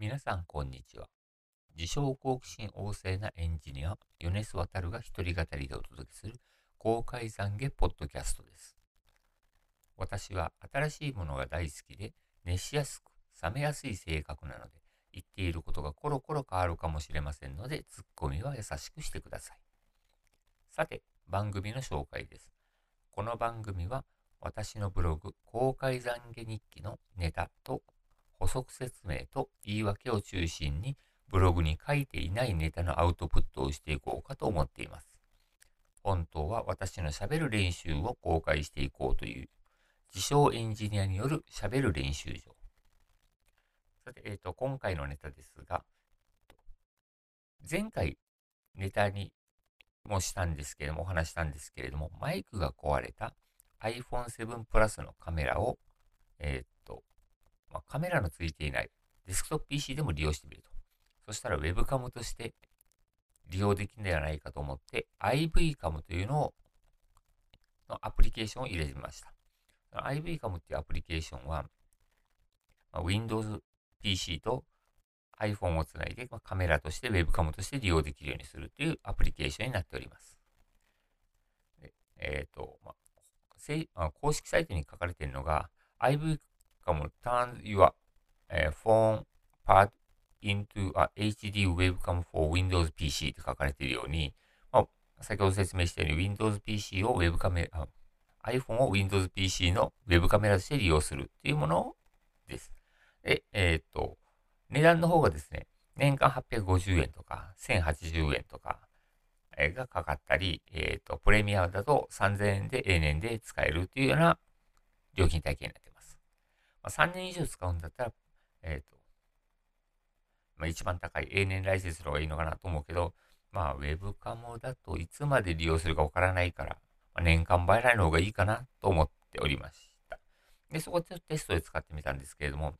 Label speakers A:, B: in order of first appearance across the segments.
A: 皆さん、こんにちは。自称好奇心旺盛なエンジニア、米須渡が一人語りでお届けする公開懺悔ポッドキャストです。私は新しいものが大好きで、熱しやすく、冷めやすい性格なので、言っていることがコロコロ変わるかもしれませんので、ツッコミは優しくしてください。さて、番組の紹介です。この番組は、私のブログ、公開懺悔日記のネタと補足説明と言い訳を中心にブログに書いていないネタのアウトプットをしていこうかと思っています。本当は私の喋る練習を公開していこうという自称エンジニアによる喋る練習場。さて、えっ、ー、と、今回のネタですが、前回ネタにもしたんですけれども、お話したんですけれども、マイクが壊れた iPhone7 Plus のカメラを、え、ー、まあ、カメラのついていないデスクトップ PC でも利用してみると。そしたら Webcam として利用できるんではないかと思って IVCAM というのをのアプリケーションを入れてみました。IVCAM っていうアプリケーションは、まあ、Windows PC と iPhone をつないで、まあ、カメラとして Webcam として利用できるようにするというアプリケーションになっております。えっ、ー、と、まあ、公式サイトに書かれているのが IVCAM かも turn your、uh, phone part into a HD webcam for Windows PC って書かれているように、まあ、先ほど説明したように Windows PC を Web カメラ、iPhone を Windows PC の Web カメラとして利用するっていうものです。で、えー、っと、値段の方がですね、年間850円とか1080円とか、がかかったり、えっ、と、プレミアだと3000円で A 年で使えるというような料金体系になっています。まあ、3年以上使うんだったら、えっ、ー、と、まあ、一番高い永年ライセンスの方がいいのかなと思うけど、まあ、ウェブカモだといつまで利用するかわからないから、まあ、年間払いの方がいいかなと思っておりました。で、そこでテストで使ってみたんですけれども、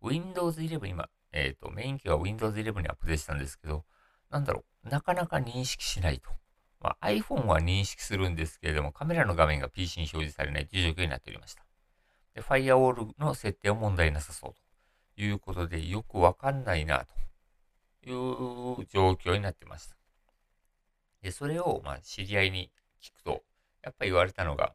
A: Windows 11今、えっ、ー、と、メイン機は Windows 11にアップデートしたんですけど、なんだろう、なかなか認識しないと。まあ、iPhone は認識するんですけれども、カメラの画面が PC に表示されないという状況になっておりました。で、ファイアウォールの設定は問題なさそうということで、よくわかんないなという状況になってました。で、それを、まあ、知り合いに聞くと、やっぱり言われたのが、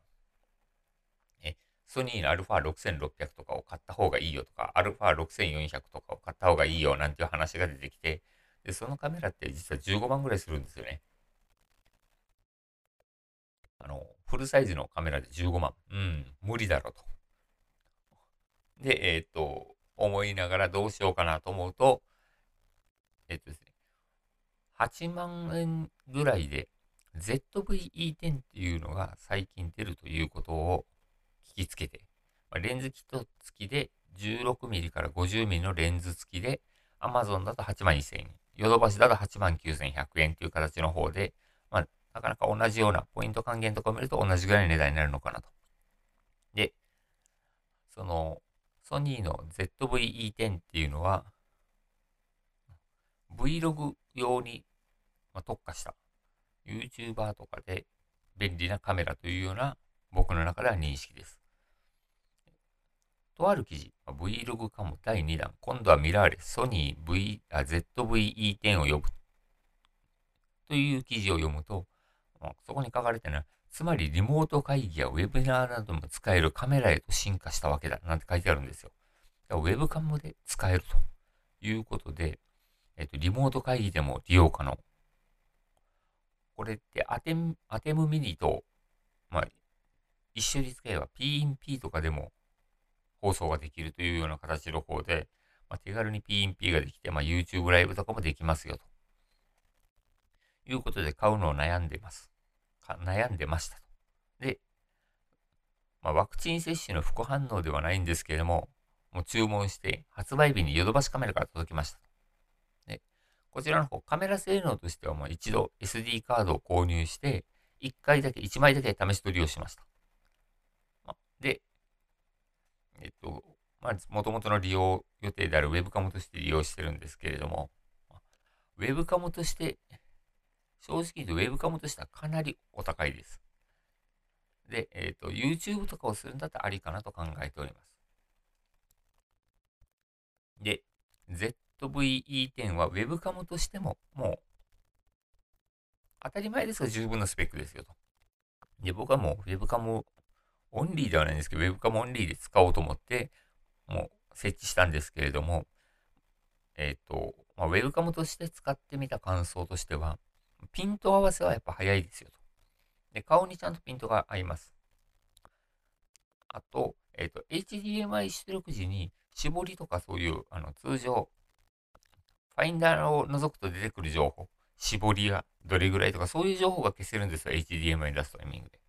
A: え、ソニーの α6600 とかを買った方がいいよとか、α6400 とかを買った方がいいよなんていう話が出てきて、で、そのカメラって実は15万ぐらいするんですよね。あの、フルサイズのカメラで15万。うん、無理だろうと。で、えっ、と、思いながらどうしようかなと思うと、えっ、とですね、8万円ぐらいで ZVE10 っていうのが最近出るということを聞きつけて、まあ、レンズキット付きで 16mm から 50mm のレンズ付きで Amazon だと8万1000円、ヨドバシだと8万9100円という形の方で、まあ、なかなか同じようなポイント還元とかを見ると同じぐらいの値段になるのかなと。で、その、ソニーの ZVE10 っていうのは、Vlog 用に、特化した YouTuber とかで便利なカメラというような僕の中では認識です。とある記事、Vlog かも第2弾、今度はミラーレス、ソニー v あ ZVE10 を呼ぶ。という記事を読むと、そこに書かれてるのは、つまりリモート会議やウェブナーなども使えるカメラへと進化したわけだなんて書いてあるんですよ。ウェブカムで使えるということで、えっと、リモート会議でも利用可能。これってアテム、アテムミニと、まあ、一緒に使えば PNP とかでも放送ができるというような形の方で、まあ、手軽に PNP ができて、まあ、YouTube ライブとかもできますよと。いうことで買うのを悩んでいます。悩んでましたと。で、まあ、ワクチン接種の副反応ではないんですけれども、もう注文して発売日にヨドバシカメラから届きました。で、こちらの方、カメラ性能としてはもう一度 SD カードを購入して、1回だけ、1枚だけ試し取りをしました。で、えっと、まあ、もともとの利用予定である Web カムとして利用してるんですけれども、ウェブカムとして正直言うと Web カムとしてはかなりお高いです。で、えっ、ー、と、YouTube とかをするんだったらありかなと考えております。で、ZVE10 は Web カムとしてももう当たり前ですが十分なスペックですよと。で、僕はもう Web カムオンリーではないんですけど、Web カムオンリーで使おうと思って、もう設置したんですけれども、えっ、ー、と、まあ、ウェブカムとして使ってみた感想としては、ピント合わせはやっぱ早いですよと。で、顔にちゃんとピントが合います。あと、えっ、ー、と、HDMI 出力時に絞りとかそういう、あの、通常、ファインダーを覗くと出てくる情報、絞りがどれぐらいとか、そういう情報が消せるんですよ。HDMI に出すタイミングで。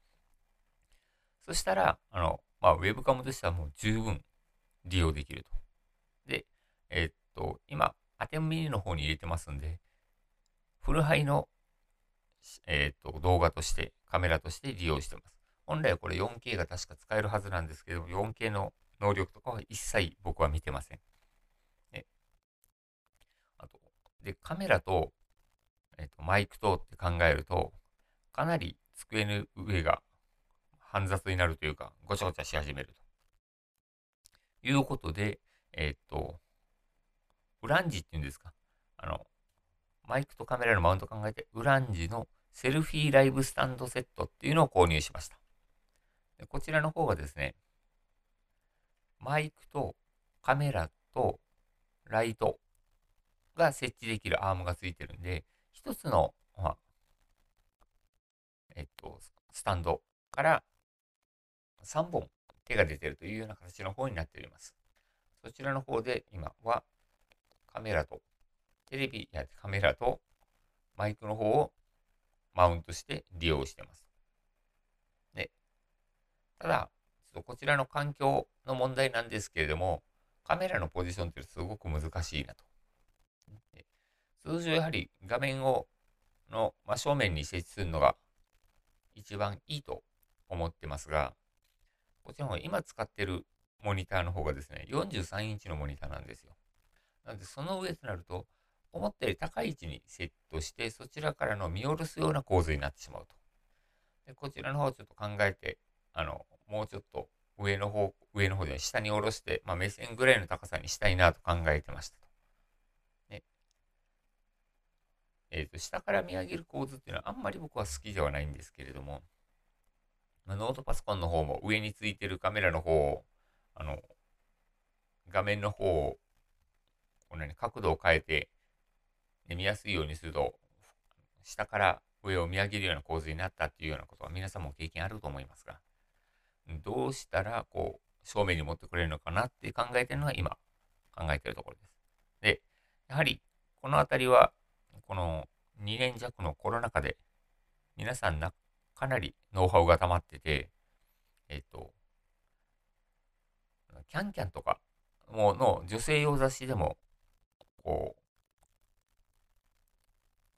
A: そしたら、あの、まあ、ウェブカムとしてはもう十分利用できると。で、えー、っと、今、アテンミニの方に入れてますんで、フルハイの、えー、っと、動画として、カメラとして利用してます。本来はこれ 4K が確か使えるはずなんですけど、4K の能力とかは一切僕は見てません。で、あと、で、カメラと、えっ、と、マイクとって考えると、かなり机の上が煩雑になるというか、ごちゃごちゃし始めると。いうことで、えー、っと、ウランジっていうんですか？あの、マイクとカメラのマウント考えて、ウランジのセルフィーライブスタンドセットっていうのを購入しました。こちらの方がですね、マイクとカメラとライトが設置できるアームがついてるんで、一つの、まあ、えっと、スタンドから3本手が出てるというような形の方になっております。そちらの方で今はカメラとテレビやカメラとマイクの方をマウントして利用してます。で、ただ、ちょっとこちらの環境の問題なんですけれども、カメラのポジションってすごく難しいなと。通常やはり画面をの真正面に設置するのが一番いいと思ってますが、こちらの今使ってるモニターの方がですね、43インチのモニターなんですよ。なので、その上となると、思ったより高い位置にセットして、そちらからの見下ろすような構図になってしまうと。でこちらの方をちょっと考えて、あの、もうちょっと上の方、上の方で下に下ろして、まあ、目線ぐらいの高さにしたいなと考えてましたと。ね。えっ、ー、と、下から見上げる構図っていうのはあんまり僕は好きではないんですけれども、まあ、ノートパソコンの方も上についてるカメラの方を、あの、画面の方を、このように角度を変えて、ね、見やすいようにすると、下から上を見上げるような構図になったっていうようなことは皆さんも経験あると思いますが、どうしたら、こう、正面に持ってくれるのかなって考えてるのが今、考えてるところです。で、やはり、このあたりは、この2年弱のコロナ禍で、皆さんなかなりノウハウが溜まってて、えっ、と、キャンキャンとかもの女性用雑誌でも、こう、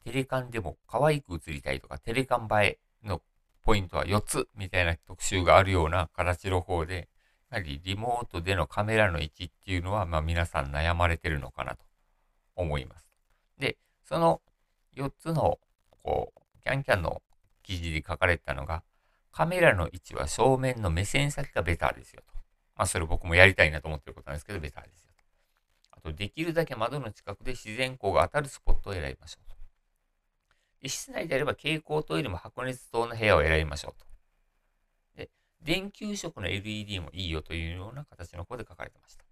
A: テレカンでも可愛く映りたいとか、テレカン映えのポイントは4つみたいな特集があるような形の方で、やはりリモートでのカメラの位置っていうのは、まあ皆さん悩まれてるのかなと思います。で、その4つの、こう、キャンキャンの記事で書かれたのが、カメラの位置は正面の目線先がベターですよと。まあそれ僕もやりたいなと思ってることなんですけど、ベターですよと。あと、できるだけ窓の近くで自然光が当たるスポットを選びましょうと。室内であれば蛍光灯よりも白熱灯の部屋を選びましょうと。で、電球色の LED もいいよというような形の方で書かれてました。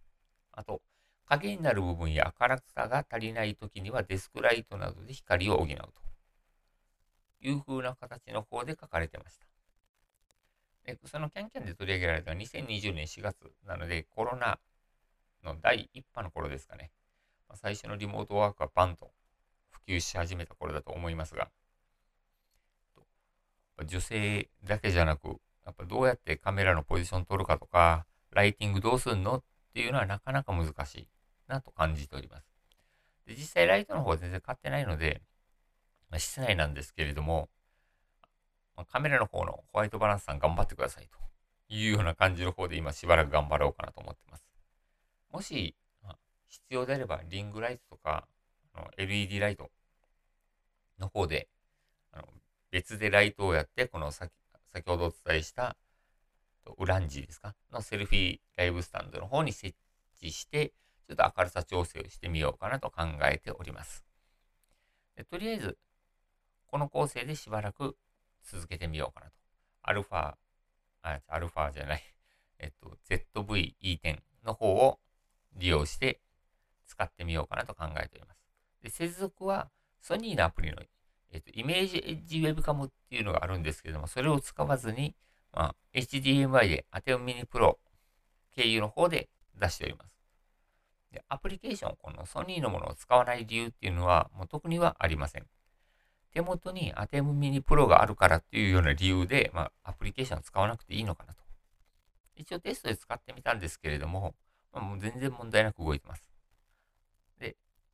A: あと、影になる部分や明るさが足りない時にはデスクライトなどで光を補うと。いう風な形の方で書かれてました。でそのキャンキャンで取り上げられたのは2020年4月なのでコロナの第1波の頃ですかね。最初のリモートワークはバンと普及し始めた頃だと思いますが、女性だけじゃなく、やっぱどうやってカメラのポジション取るかとか、ライティングどうすんのっていうのはなかなか難しいなと感じております。で実際ライトの方は全然買ってないので、まあ、室内なんですけれども、まあ、カメラの方のホワイトバランスさん頑張ってくださいというような感じの方で今しばらく頑張ろうかなと思ってます。もし、まあ、必要であればリングライトとかあの LED ライトの方であの別でライトをやってこの先先ほどお伝えしたウランジですか？のセルフィーライブスタンドの方に設置してちょっと明るさ調整をしてみようかなと考えております。でとりあえず、この構成でしばらく続けてみようかなと。アルファ、あ、アルファじゃない、えっと、ZV-E10 の方を利用して使ってみようかなと考えております。で、接続はソニーのアプリの、えっと、イメージエッジウェブカムっていうのがあるんですけども、それを使わずに、まあ、HDMI で Atem Mini Pro 経由の方で出しております。で、アプリケーション、このソニーのものを使わない理由っていうのは、もう特にはありません。手元に Atem Mini Pro があるからっていうような理由で、まあ、アプリケーションを使わなくていいのかなと。一応テストで使ってみたんですけれども、まあ、もう全然問題なく動いてます。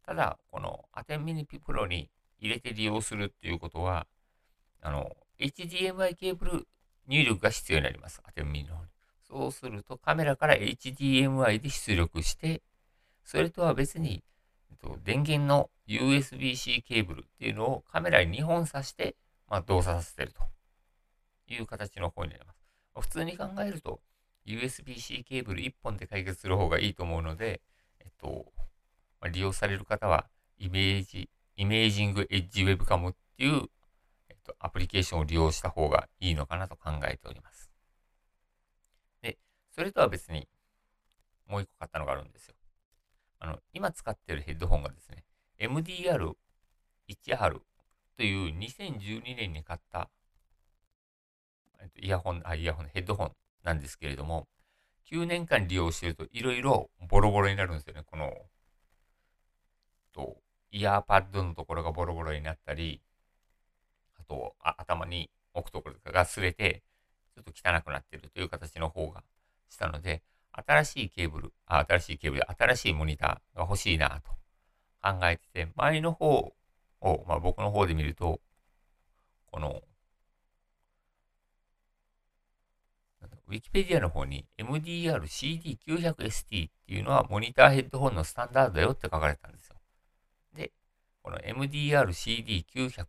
A: ただ、この Atem Mini Pro に入れて利用するっていうことは、あの、HDMI ケーブル入力が必要になります。Atem Mini の方に。そうするとカメラから HDMI で出力して、それとは別に、電源の USB-C ケーブルっていうのをカメラに2本挿して、まあ、動作させてるという形の方になります。普通に考えると、USB-C ケーブル1本で解決する方がいいと思うので、えっと、ま、利用される方は、イメージ、イメージングエッジウェブカムっていう、えっと、アプリケーションを利用した方がいいのかなと考えております。で、それとは別に、もう一個買ったのがあるんですよ。あの、今使っているヘッドホンがですね、MDR1R という2012年に買ったえっとイヤホン、あ、イヤホン、ヘッドホンなんですけれども、9年間利用しているといろいろボロボロになるんですよね。この、と、イヤーパッドのところがボロボロになったり、あと、あ頭に置くところとかが擦れて、ちょっと汚くなってるという形の方がしたので、新しいケーブル、あ、新しいケーブル、新しいモニターが欲しいなと考えてて、前の方を、まあ、僕の方で見ると、この、ウィキペディアの方に MDR-CD900ST っていうのはモニターヘッドホンのスタンダードだよって書かれたんですよ。この MDR-CD900 っ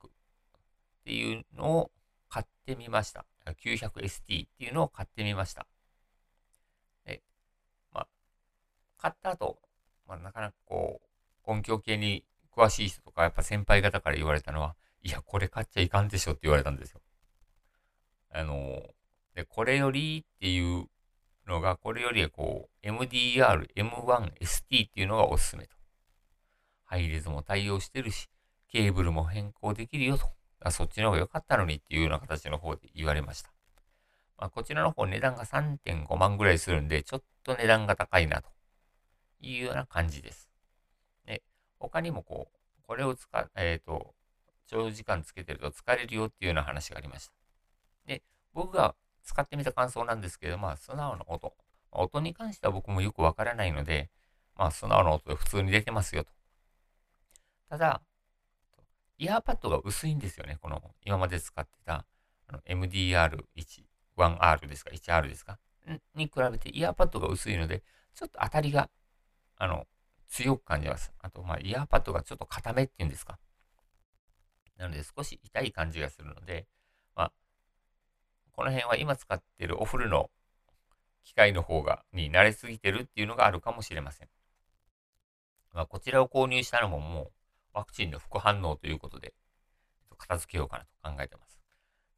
A: ていうのを買ってみました。900ST っていうのを買ってみました。で、まあ買った後、まあ、なかなかこう、音響系に詳しい人とか、やっぱ先輩方から言われたのは、いや、これ買っちゃいかんでしょって言われたんですよ。あの、で、これよりっていうのが、これよりこう、MDR、M1ST っていうのがおすすめと。ハイレズも対応してるし、ケーブルも変更できるよと。あそっちの方が良かったのにっていうような形の方で言われました。まあ、こちらの方値段が3.5万ぐらいするんで、ちょっと値段が高いなというような感じです。で、他にもこう、これを使っ、えっ、ー、と、長時間つけてると疲れるよっていうような話がありました。で、僕が使ってみた感想なんですけど、まあ、素直な音。音に関しては僕もよくわからないので、まあ、素直な音で普通に出てますよと。ただ、イヤーパッドが薄いんですよね。この、今まで使ってた、MDR1、1R ですか ?1R ですか？に比べてイヤーパッドが薄いので、ちょっと当たりがあの、強く感じます。あと、ま、イヤーパッドがちょっと硬めっていうんですか？なので、少し痛い感じがするので、まあ、この辺は今使ってるお風呂の機械の方が、に慣れすぎてるっていうのがあるかもしれません。まあ、こちらを購入したのももう、ワクチンの副反応ということで、片付けようかなと考えてます。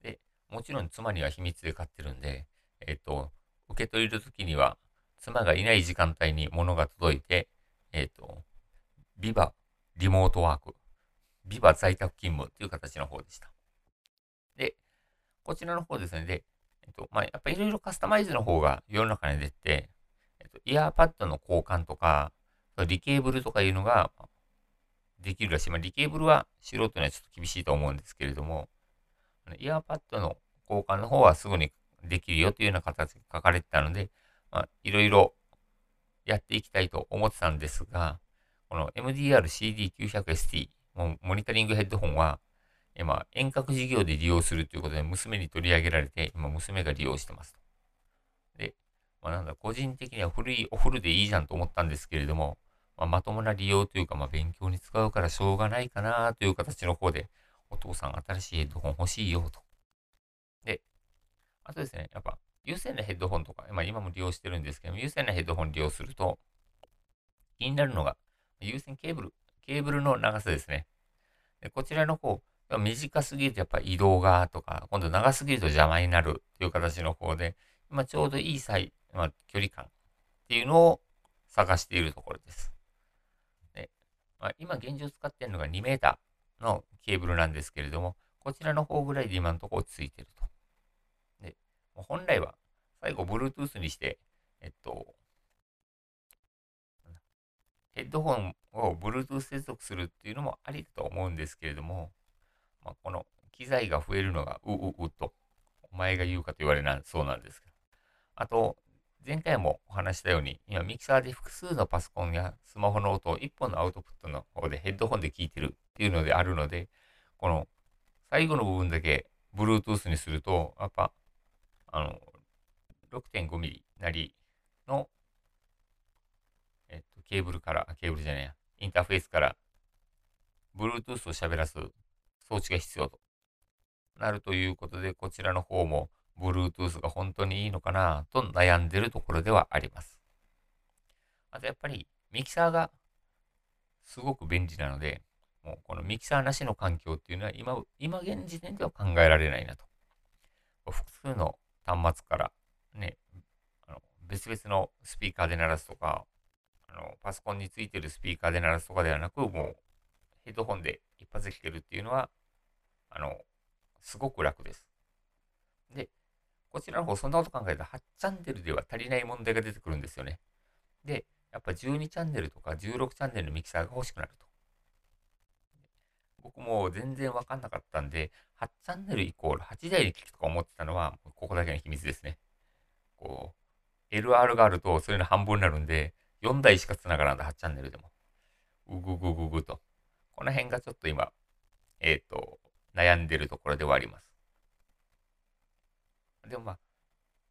A: で、もちろん妻には秘密で買ってるんで、えっ、と、受け取れるときには、妻がいない時間帯に物が届いて、えっ、ー、と、ビバリモートワーク、ビバ在宅勤務という形の方でした。で、こちらの方ですね。で、えっ、と、まあ、やっぱいろいろカスタマイズの方が世の中に出て、えっ、と、イヤーパッドの交換とか、リケーブルとかいうのができるらしい。まあ、リケーブルは素人にはちょっと厳しいと思うんですけれども、イヤーパッドの交換の方はすぐにできるよというような形が書かれてたので、いろいろやっていきたいと思ってたんですが、この MDR-CD900ST、モニタリングヘッドホンは、今、遠隔事業で利用するということで、娘に取り上げられて、今、娘が利用してますと。で、まあ、なんだ、個人的には古いお風呂でいいじゃんと思ったんですけれども、まあ、まともな利用というか、まあ、勉強に使うからしょうがないかなという形の方で、お父さん新しいヘッドホン欲しいよと。で、あとですね、やっぱ、有線のヘッドホンとか、まあ、今も利用してるんですけど有線のヘッドホン利用すると、気になるのが、有線ケーブル、ケーブルの長さですね。でこちらの方、短すぎるとやっぱ移動がとか、今度長すぎると邪魔になるっていう形の方で、今ちょうどいい際、まあ、距離感っていうのを探しているところです。まあ、今現状使っているのが2 m のケーブルなんですけれども、こちらの方ぐらいで今のところ落ち着いてると。で、本来は最後 Bluetooth にして、えっと、ヘッドホンを Bluetooth 接続するっていうのもありだと思うんですけれども、まあ、この機材が増えるのがうううと、お前が言うかと言われなそうなんですけど。あと、前回もお話したように、今ミキサーで複数のパソコンやスマホの音を1本のアウトプットの方でヘッドホンで聞いてるっていうのであるので、この最後の部分だけ Bluetooth にすると、やっぱ、あの、6.5ミリなりのえっと、ケーブルから、ケーブルじゃないや、インターフェースから、Bluetooth を喋らす装置が必要となるということで、こちらの方も Bluetooth が本当にいいのかなと悩んでるところではあります。あとやっぱりミキサーがすごく便利なので、もうこのミキサーなしの環境っていうのは今、今現時点では考えられないなと。複数の端末からね、あの別々のスピーカーで鳴らすとか、あの、パソコンについてるスピーカーで鳴らすとかではなく、もうヘッドホンで一発で聴けるっていうのは、あの、すごく楽です。で、こちらの方、そんなこと考えたら8チャンネルでは足りない問題が出てくるんですよね。で、やっぱ12チャンネルとか16チャンネルのミキサーが欲しくなると。僕も全然わかんなかったんで、8チャンネルイコール8台で聞くとか思ってたのは、ここだけの秘密ですね。こう、LR があるとそれの半分になるんで、4台しか繋がらない8チャンネルでも。うぐぐぐぐと。この辺がちょっと今、えっ、ー、と、悩んでるところではあります。でもまあ、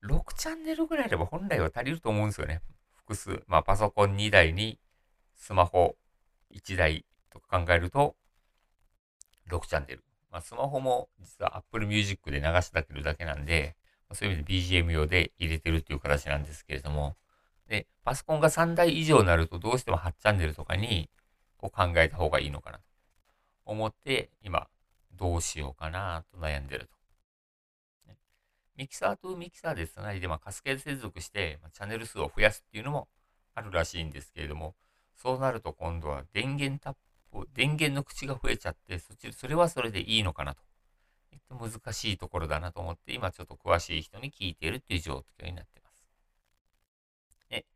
A: 6チャンネルぐらいあれば本来は足りると思うんですよね。複数。まあ、パソコン2台にスマホ1台とか考えると、6チャンネル。まあ、スマホも実は Apple Music で流してるだけなんで、そういう意味で BGM 用で入れてるっていう形なんですけれども、で、パソコンが3台以上になるとどうしても8チャンネルとかにこう考えた方がいいのかなと思って、今、どうしようかなと悩んでると。ミキサーとミキサーでつないで、まあ、カスケード接続して、まあ、チャンネル数を増やすっていうのもあるらしいんですけれども、そうなると今度は電源タップ、電源の口が増えちゃって、そっち、それはそれでいいのかなと。えっと難しいところだなと思って、今ちょっと詳しい人に聞いているっていう状況になっています。で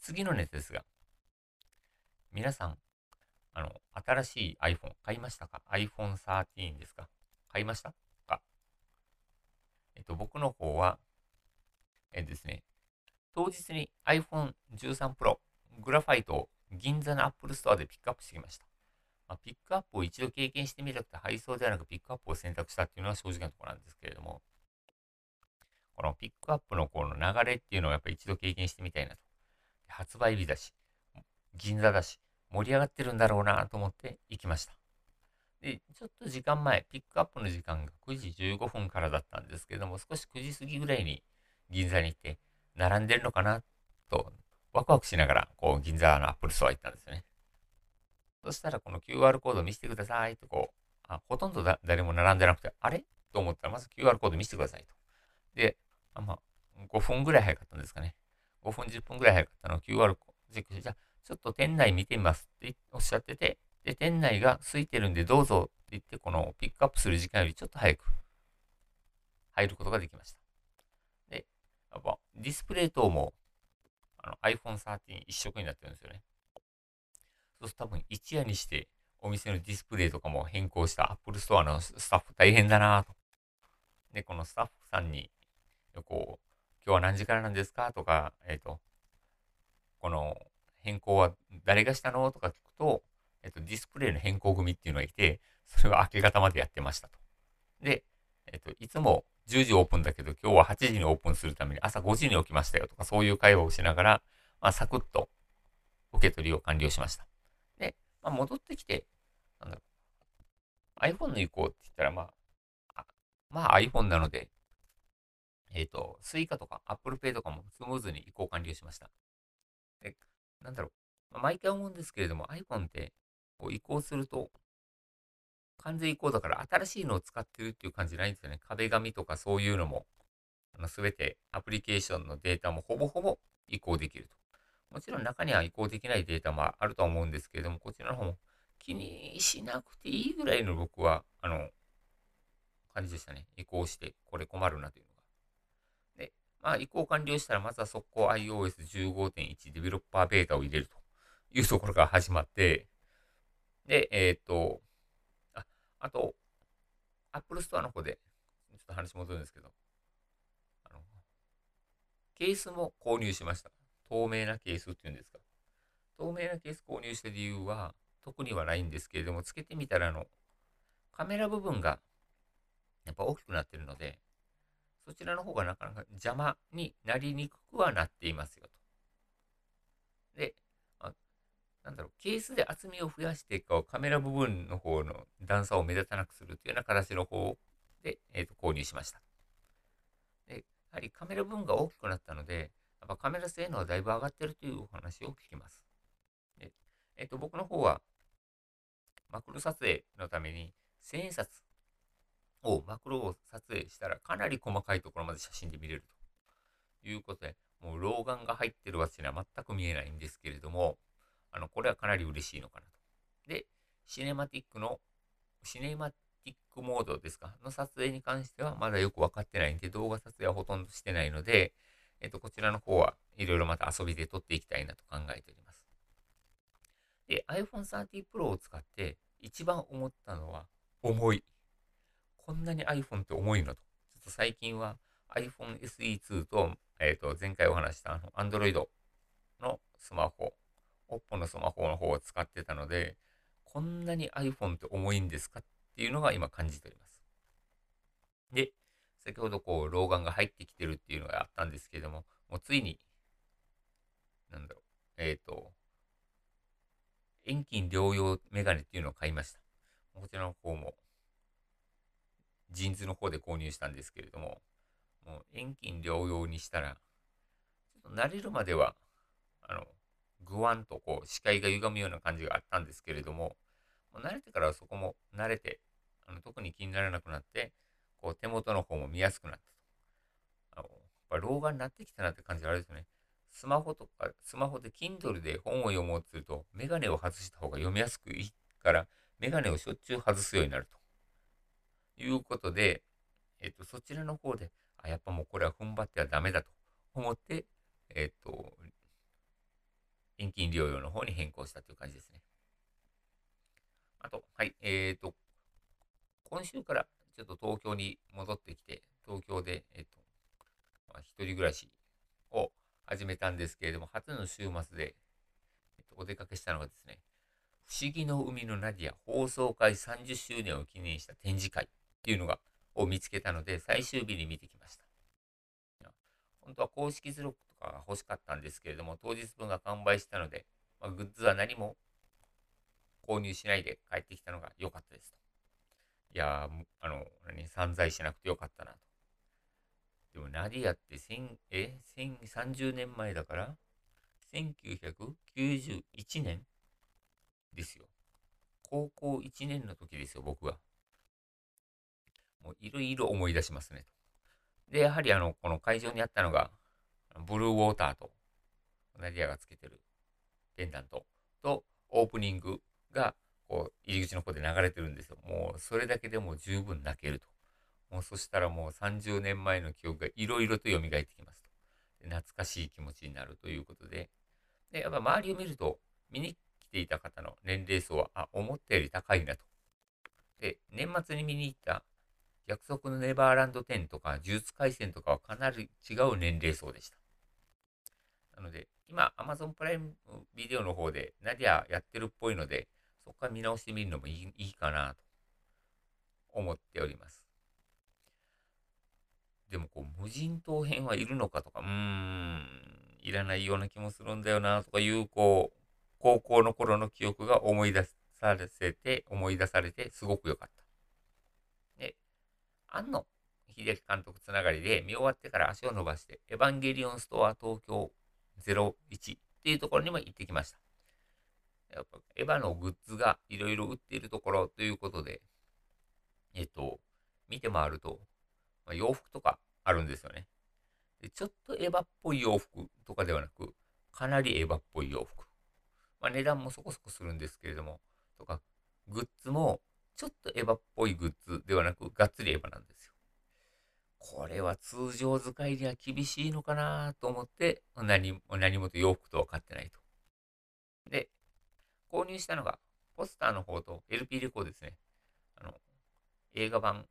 A: 次の熱ですが、皆さん、あの、新しい iPhone 買いましたか ?iPhone 13ですか？買いました？えっと、僕の方は、えですね、当日に iPhone 13 Pro グラファイトを銀座の Apple Store でピックアップしてきました。まあ、ピックアップを一度経験してみたくて配送ではなくピックアップを選択したっていうのは正直なところなんですけれども、このピックアップのこの流れっていうのをやっぱり一度経験してみたいなと。発売日だし、銀座だし、盛り上がってるんだろうなと思って行きました。で、ちょっと時間前、ピックアップの時間が9時15分からだったんですけども、少し9時過ぎぐらいに銀座に行って、並んでるのかなと、ワクワクしながら、こう、銀座のアップルストア行ったんですよね。そしたら、この QR コード見せてくださいと、こう、あほとんどだ誰も並んでなくて、あれ？と思ったら、まず QR コード見せてくださいと。で、あまあ、5分ぐらい早かったんですかね。5分、10分ぐらい早かったのを QR コードチェックして、じゃあ、ちょっと店内見てみますっておっしゃってて、で、店内が空いてるんでどうぞって言って、このピックアップする時間よりちょっと早く入ることができました。で、やっぱディスプレイ等もあの iPhone 13一色になってるんですよね。そうすると多分一夜にしてお店のディスプレイとかも変更した Apple Store のスタッフ大変だなと。で、このスタッフさんに、こう、今日は何時からなんですかとか、えっ、ー、と、この変更は誰がしたのとか聞くと、えっ、と、ディスプレイの変更組っていうのがいて、それは明け方までやってましたと。で、えっ、と、いつも10時オープンだけど、今日は8時にオープンするために朝5時に起きましたよとか、そういう会話をしながら、まあ、サクッと受け取りを完了しました。で、まあ、戻ってきて、なんだろう、iPhone の移行って言ったら、まあ、まあ iPhone なので、えっ、ー、と、Suica とか Apple Pay とかもスムーズに移行完了しました。で、なんだろう。まあ、毎回思うんですけれども iPhone ってこう移行すると完全移行だから新しいのを使ってるっていう感じないんですよね。壁紙とかそういうのも、あの全てアプリケーションのデータもほぼほぼ移行できると。もちろん中には移行できないデータもあるとは思うんですけれども、こちらの方も気にしなくていいぐらいの僕は、あの、感じでしたね。移行して、これ困るなというのが。で、まあ移行完了したら、まずは速攻 iOS15.1 デベロッパーベータを入れるというところから始まって、で、えっ、ー、と、あ、あと、Apple Store の方で、ちょっと話戻るんですけど、あの、ケースも購入しました。透明なケースっていうんですか。透明なケース購入した理由は、特にはないんですけれども、つけてみたら、あの、カメラ部分が、やっぱ大きくなってるので、そちらの方がなかなか邪魔になりにくくはなっていますよと。で、なんだろう、ケースで厚みを増やしてこうカメラ部分の方の段差を目立たなくするというような形の方で、えーと、購入しました。で、やはりカメラ部分が大きくなったので、やっぱカメラ性能はだいぶ上がってるというお話を聞きます。でえっ、ー、と、僕の方は、マクロ撮影のために千円札をマクロを撮影したらかなり細かいところまで写真で見れるということで、もう老眼が入ってるわけには全く見えないんですけれども、あの、これはかなり嬉しいのかなと。で、シネマティックの、シネマティックモードですか？の撮影に関してはまだよくわかってないんで、動画撮影はほとんどしてないので、えっと、こちらの方はいろいろまた遊びで撮っていきたいなと考えております。で、iPhone 30 Pro を使って一番思ったのは、重い。こんなに iPhone って重いのと。ちょっと最近は iPhone SE2 と、えっ、ー、と、前回お話したあの Android のスマホ OPPO のスマホの方を使ってたので、こんなに iPhone って重いんですかっていうのが今感じております。で、先ほどこう、老眼が入ってきてるっていうのがあったんですけれども、もうついに、なんだろう、えっ、ー、と、遠近療養メガネっていうのを買いました。こちらの方も、ジーンズの方で購入したんですけれども、もう遠近療養にしたら、ちょっと慣れるまでは、あの、ぐわんとこう視界が歪むような感じがあったんですけれども、もう慣れてからはそこも慣れて、あの特に気にならなくなって、こう手元の方も見やすくなったと。あのやっぱ老眼になってきたなって感じがあるんですよね。スマホとか、スマホで Kindle で本を読もうとすると、メガネを外した方が読みやすくいいから、メガネをしょっちゅう外すようになると。いうことで、えっ、と、そちらの方で、あ、やっぱもうこれは踏ん張ってはダメだと思って、えっ、と、遠近療養の方に変更したという感じですね。あと、はい、えっ、ー、と、今週からちょっと東京に戻ってきて、東京で、えっ、ー、と、まあ、一人暮らしを始めたんですけれども、初の週末で、えっ、と、お出かけしたのがですね、不思議の海のナディア放送開始30周年を記念した展示会っていうのが、を見つけたので、最終日に見てきました。本当は公式か欲しかったんですけれども、当日分が完売したので、まあ、グッズは何も購入しないで帰ってきたのが良かったですと。いや、あの、何、散財しなくてよかったなと。でも、ナディアって、え、1030年前だから、1991年ですよ。高校1年の時ですよ、僕は。もういろいろ思い出しますねと。で、やはりあの、この会場にあったのが、ブルーウォーターと、ナディアがつけてるペンダントと、オープニングが、こう、入り口の方で流れてるんですよ。もう、それだけでも十分泣けると。もう、そしたらもう30年前の記憶がいろいろと蘇ってきますと。懐かしい気持ちになるということで、で、やっぱ周りを見ると、見に来ていた方の年齢層は、あ、思ったより高いなと。で、年末に見に行った約束のネバーランド10とか、呪術廻戦とかはかなり違う年齢層でした。なので、今、Amazon プライムビデオの方でナディアやってるっぽいので、そこから見直してみるのもいいいいかなと思っております。でも、こう、無人島編はいるのかとか、うーん、いらないような気もするんだよなとかいう、こう、高校の頃の記憶が思い出されて、思い出されて、すごく良かった。で庵野秀樹監督つながりで見終わってから足を伸ばして、エヴァンゲリオンストア東京01っていうところにも行ってきました。やっぱエヴァのグッズがいろいろ売っているところということで、えっと、見て回ると、まあ、洋服とかあるんですよね。でちょっとエヴァっぽい洋服とかではなく、かなりエヴァっぽい洋服。まあ、値段もそこそこするんですけれども、とか、グッズもちょっとエヴァっぽいグッズではなく、がっつりエヴァなんです。これは通常使いには厳しいのかなと思って、何も何もと洋服とは買ってないと。で、購入したのが、ポスターの方と LP レコードですね。あの、映画版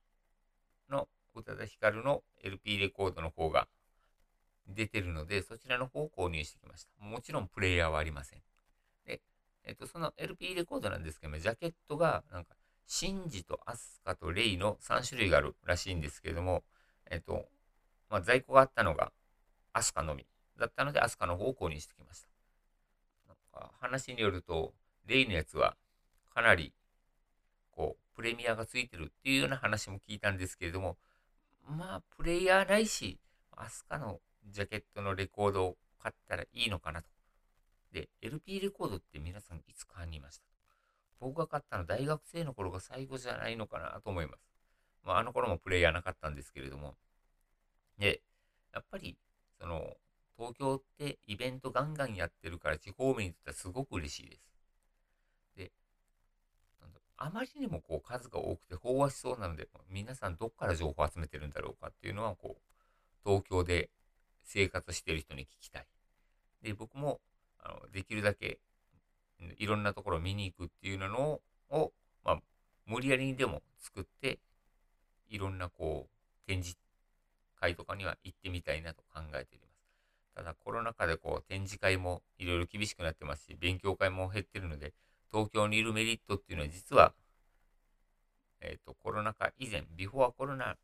A: の宇多田ヒカルの LP レコードの方が出てるので、そちらの方を購入してきました。もちろんプレイヤーはありません。で、えっと、その LP レコードなんですけども、ジャケットが、なんか、シンジとアスカとレイの3種類があるらしいんですけども、えっと、まあ、在庫があったのがアスカのみだったので、アスカの方を購入してきました。なんか話によると、レイのやつはかなり、こう、プレミアがついてるっていうような話も聞いたんですけれども、まあ、プレイヤーないし、アスカのジャケットのレコードを買ったらいいのかなと。で、LP レコードって皆さんいつ買いにました僕が買ったの大学生の頃が最後じゃないのかなと思います。まあ、あの頃もプレイヤーなかったんですけれども。で、やっぱり、その、東京ってイベントガンガンやってるから地方面にとってはすごく嬉しいです。で、あまりにもこう数が多くて飽和しそうなので、皆さんどっから情報を集めてるんだろうかっていうのは、こう、東京で生活してる人に聞きたい。で、僕も、あのできるだけいろんなところを見に行くっていうのを、まあ、無理やりにでも作って、いろんなこう、展示会とかには行ってみたいなと考えております。ただコロナ禍でこう展示会もいろいろ厳しくなってますし、勉強会も減ってるので、東京にいるメリットっていうのは実は、えっ、ー、と、コロナ禍以前、ビフォーコロナ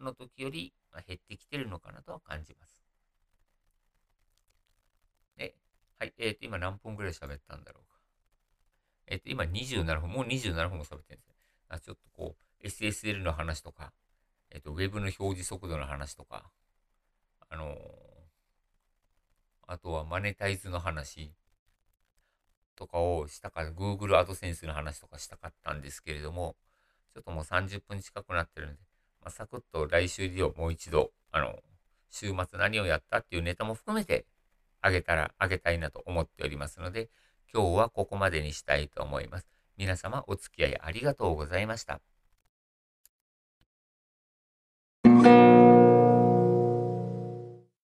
A: の時より減ってきてるのかなとは感じます。で、はい、えっ、ー、と、今何分ぐらい喋ったんだろうか。えっ、ー、と、今27分、もう27分も喋ってるんですね。あちょっとこう、SSL の話とか、えっ、と、Web の表示速度の話とか、あのあとはマネタイズの話とかをしたか、Google AdSense の話とかしたかったんですけれども、ちょっともう30分近くなってるんで、まあ、サクッと来週でもう一度、あの、週末何をやったっていうネタも含めてあげたら、あげたいなと思っておりますので、今日はここまでにしたいと思います。皆様お付き合いありがとうございました。